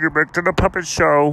Get back to the puppet show.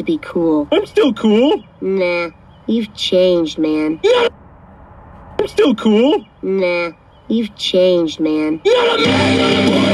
To be cool. I'm still cool. Nah, you've changed, man. Yeah. I'm still cool. Nah, you've changed, man. Shut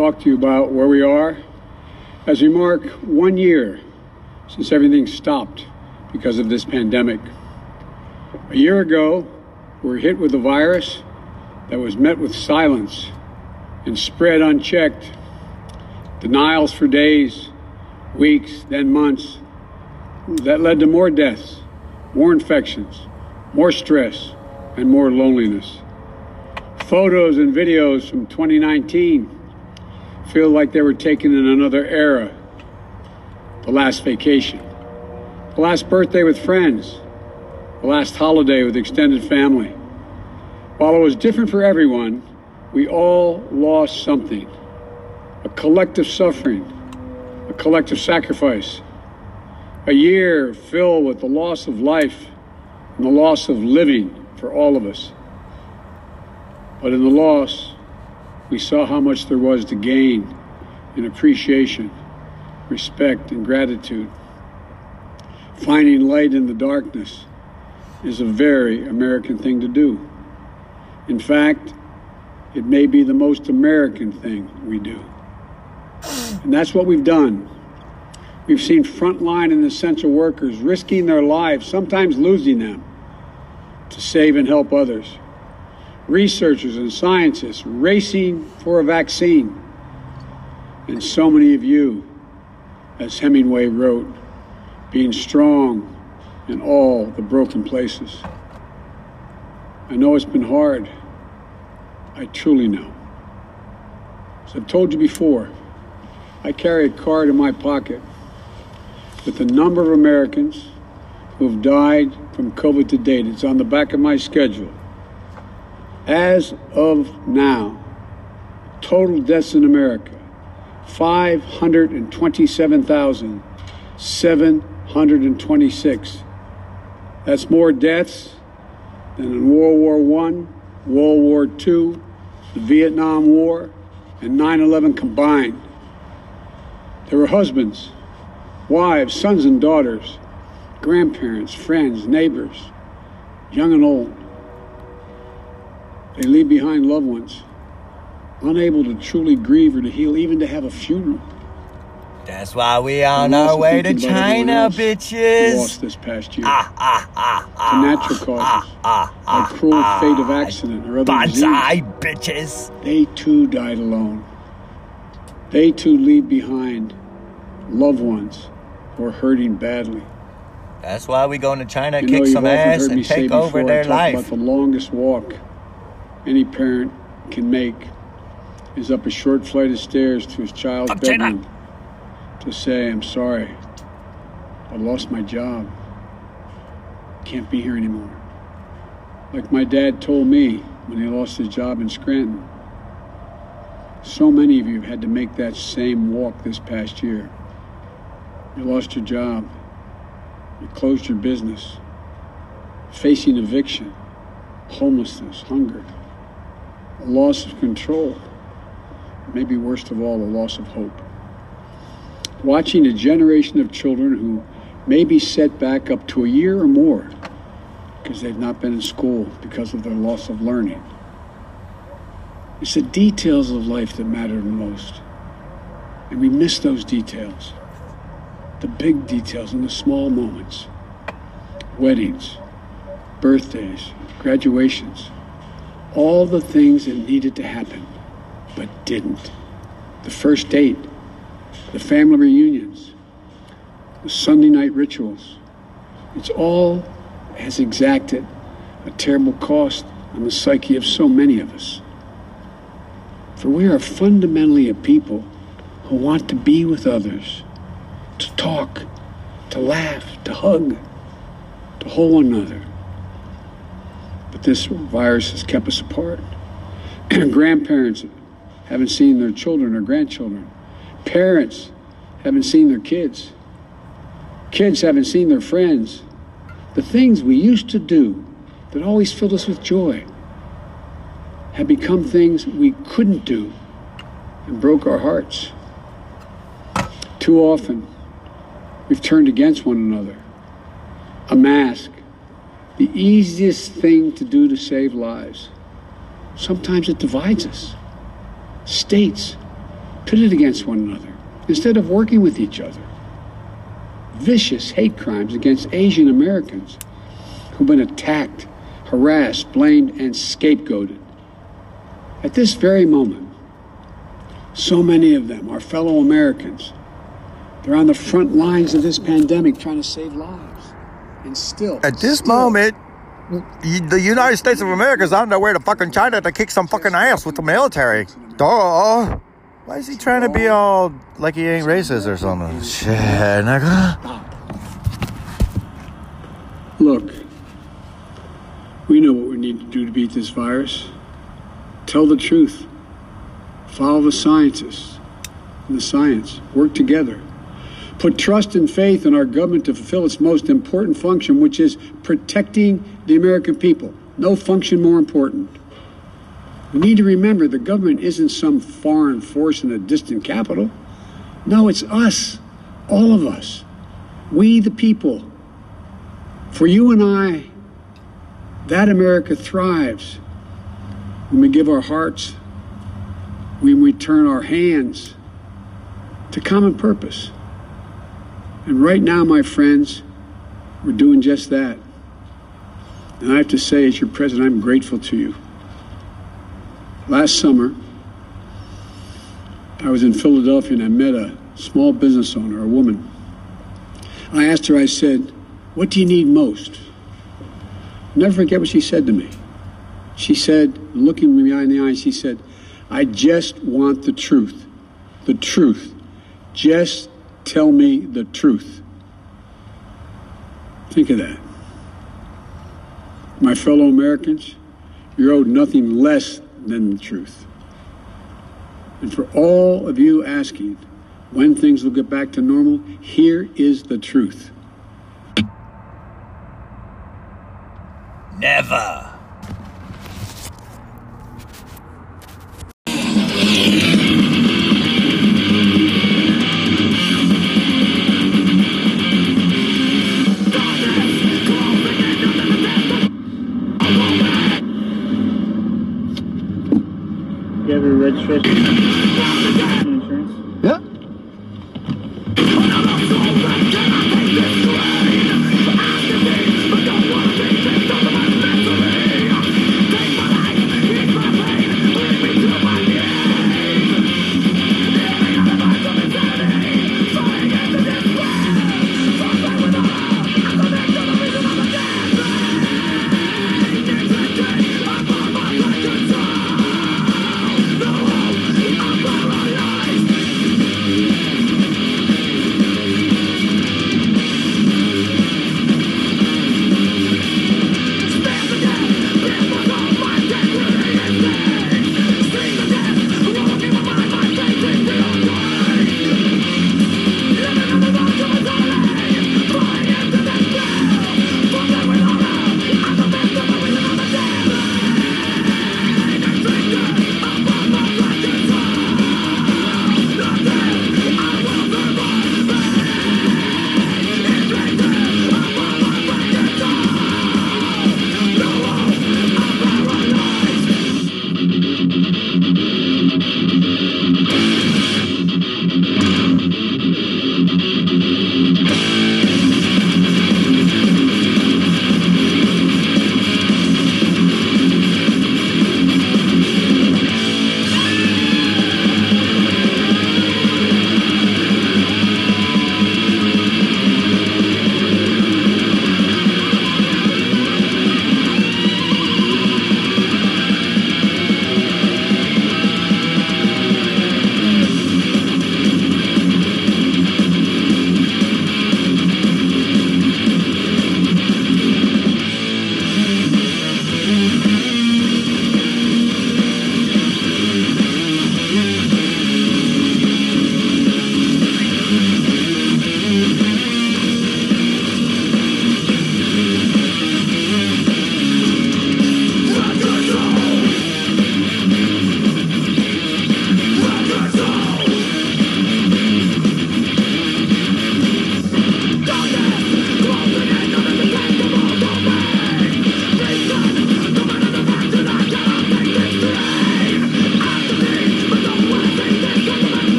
talk to you about where we are as we mark one year since everything stopped because of this pandemic. A year ago, we were hit with a virus that was met with silence and spread unchecked. Denials for days, weeks, then months that led to more deaths, more infections, more stress, and more loneliness. Photos and videos from 2019 feel like they were taken in another era. The last vacation, the last birthday with friends, the last holiday with extended family. While it was different for everyone, we all lost something a collective suffering, a collective sacrifice, a year filled with the loss of life and the loss of living for all of us. But in the loss, we saw how much there was to gain in appreciation, respect, and gratitude. Finding light in the darkness is a very American thing to do. In fact, it may be the most American thing we do. And that's what we've done. We've seen frontline and essential workers risking their lives, sometimes losing them, to save and help others. Researchers and scientists racing for a vaccine. And so many of you, as Hemingway wrote, being strong in all the broken places. I know it's been hard. I truly know. As I've told you before, I carry a card in my pocket with the number of Americans who have died from COVID to date. It's on the back of my schedule. As of now, total deaths in America 527,726. That's more deaths than in World War I, World War II, the Vietnam War, and 9 11 combined. There were husbands, wives, sons and daughters, grandparents, friends, neighbors, young and old. They leave behind loved ones, unable to truly grieve or to heal, even to have a funeral. That's why we are on our way to thinking about everyone China, bitches. Lost this past year Ah, ah, ah, to ah, natural causes, ah, ah, like cruel ah, fate of accident or other disease. Banzai, bitches. They too died alone. They too leave behind loved ones who are hurting badly. That's why we going to China, You kick know, some ass, and take over before, I their talk life. about the longest walk any parent can make is up a short flight of stairs to his child's bedroom to say, I'm sorry, I lost my job. Can't be here anymore. Like my dad told me when he lost his job in Scranton. So many of you have had to make that same walk this past year. You lost your job. You closed your business. Facing eviction, homelessness, hunger, a loss of control. Maybe worst of all, a loss of hope. Watching a generation of children who may be set back up to a year or more because they've not been in school because of their loss of learning. It's the details of life that matter the most. And we miss those details. The big details and the small moments. Weddings, birthdays, graduations. All the things that needed to happen, but didn't. The first date, the family reunions, the Sunday night rituals. It's all has exacted a terrible cost on the psyche of so many of us. For we are fundamentally a people who want to be with others, to talk, to laugh, to hug, to hold one another. But this virus has kept us apart. Grandparents haven't seen their children or grandchildren. Parents haven't seen their kids. Kids haven't seen their friends. The things we used to do that always filled us with joy have become things we couldn't do and broke our hearts. Too often, we've turned against one another. A mask, the easiest thing to do to save lives. Sometimes it divides us. States pitted against one another instead of working with each other. Vicious hate crimes against Asian Americans who've been attacked, harassed, blamed, and scapegoated. At this very moment, so many of them are fellow Americans. They're on the front lines of this pandemic trying to save lives. And still, At this still, moment, the United States of America is on their way to fucking China to kick some fucking ass with the military. Duh. Why is he trying to be all like he ain't racist or something? Shit, nigga. Look, we know what we need to do to beat this virus. Tell the truth. Follow the scientists and the science. Work together. Put trust and faith in our government to fulfill its most important function, which is protecting the American people. No function more important. We need to remember the government isn't some foreign force in a distant capital. No, it's us, all of us. We, the people. For you and I, that America thrives when we give our hearts, when we turn our hands to common purpose. And right now, my friends, we're doing just that. And I have to say, as your president, I'm grateful to you. Last summer, I was in Philadelphia and I met a small business owner, a woman. I asked her, I said, What do you need most? Never forget what she said to me. She said, looking me in the eyes, she said, I just want the truth. The truth. Just tell me the truth. Think of that. My fellow Americans, you're owed nothing less than the truth. And for all of you asking when things will get back to normal, here is the truth. Never.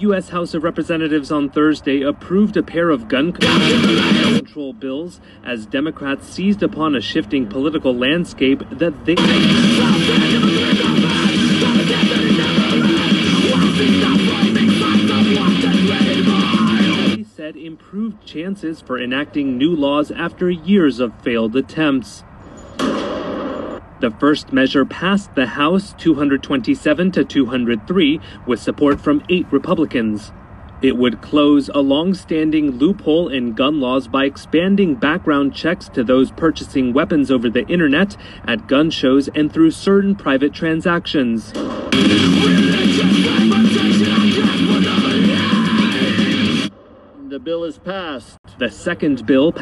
U.S. House of Representatives on Thursday approved a pair of gun control bills as Democrats seized upon a shifting political landscape that they They said improved chances for enacting new laws after years of failed attempts. The first measure passed the House 227 to 203 with support from eight Republicans. It would close a long standing loophole in gun laws by expanding background checks to those purchasing weapons over the internet, at gun shows, and through certain private transactions. The bill is passed. The second bill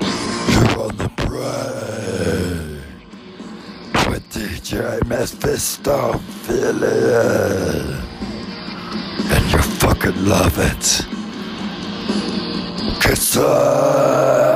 You're on the brain. With DJ Mephisto, feel it. And you fucking love it. Kiss Racist!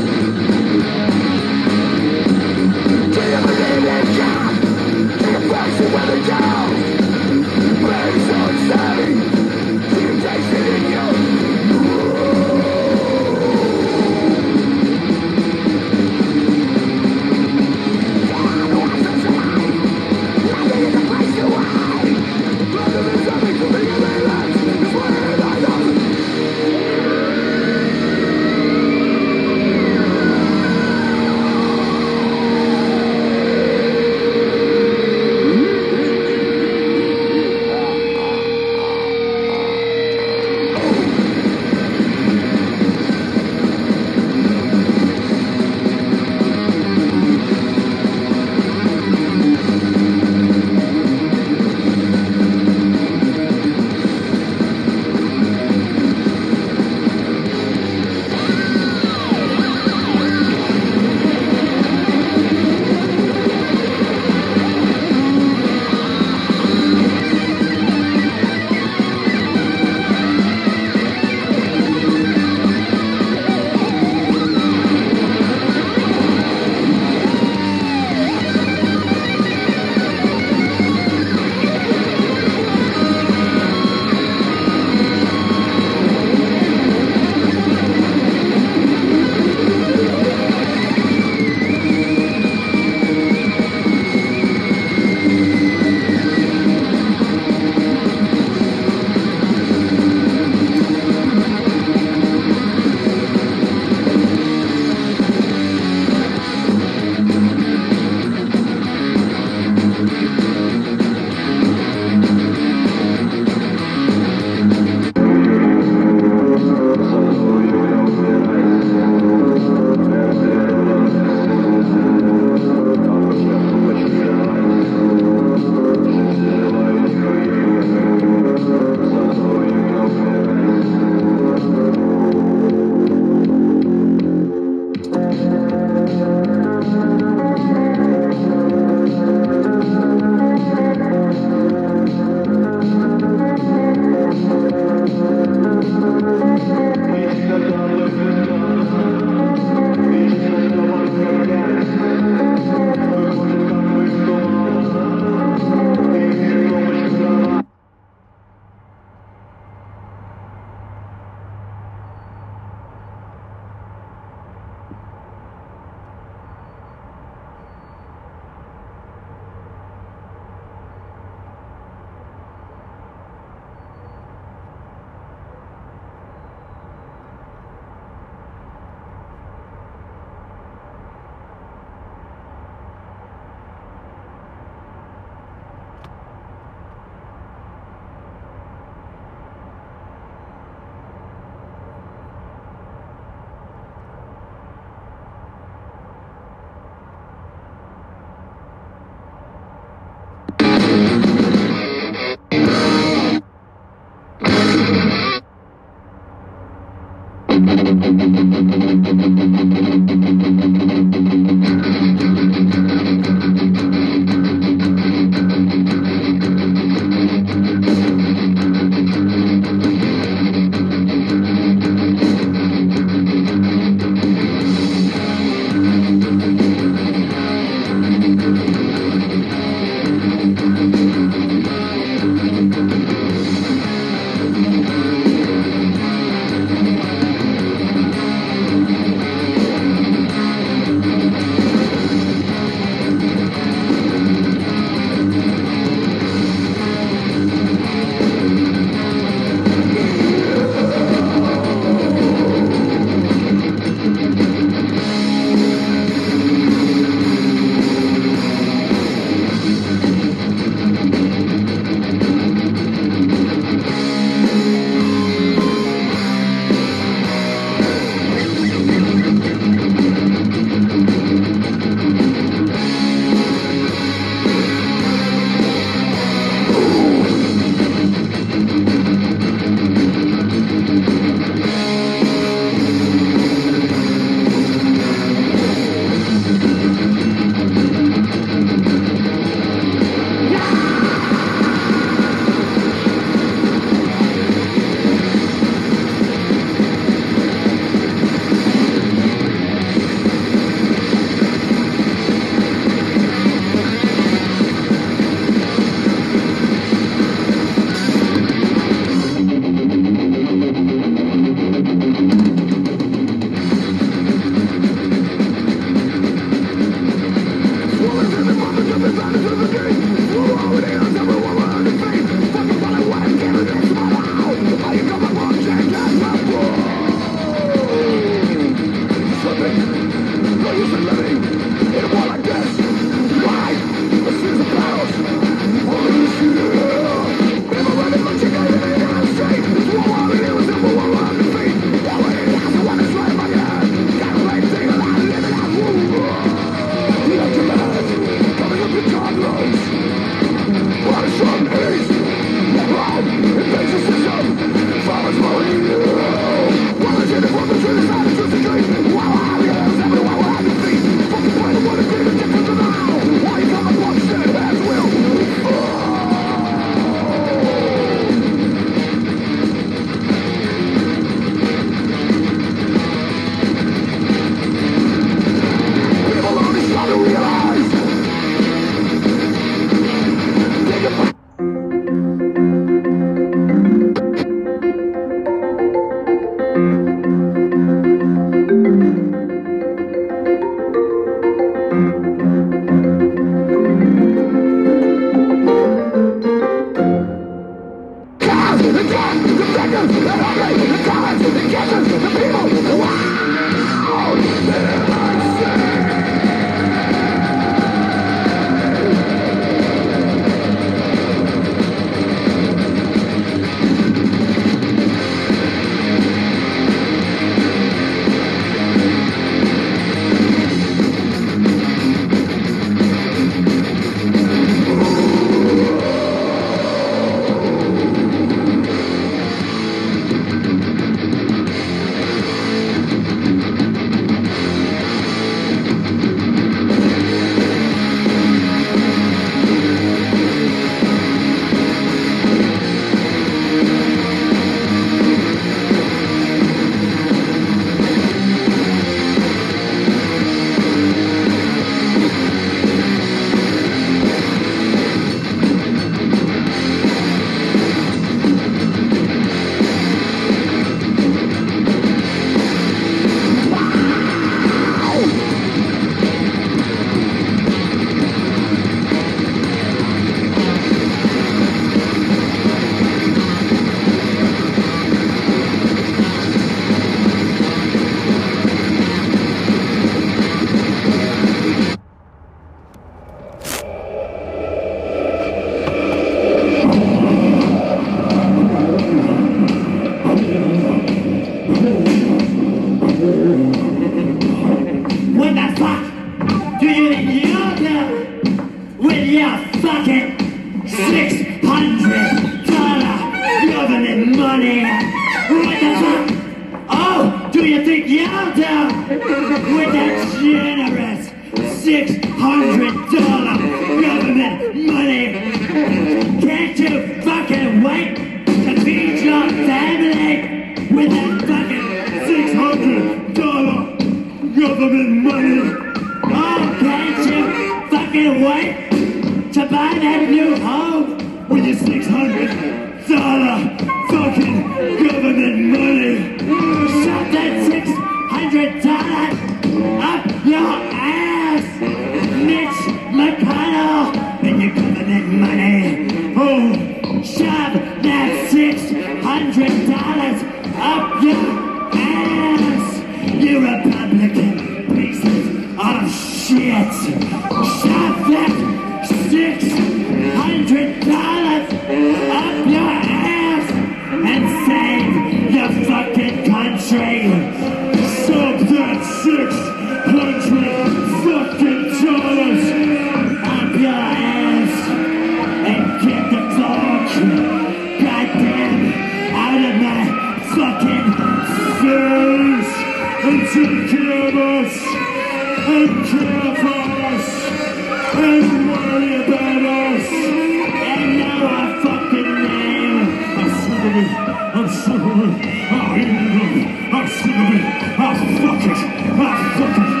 Fuck it. I'll fuck it.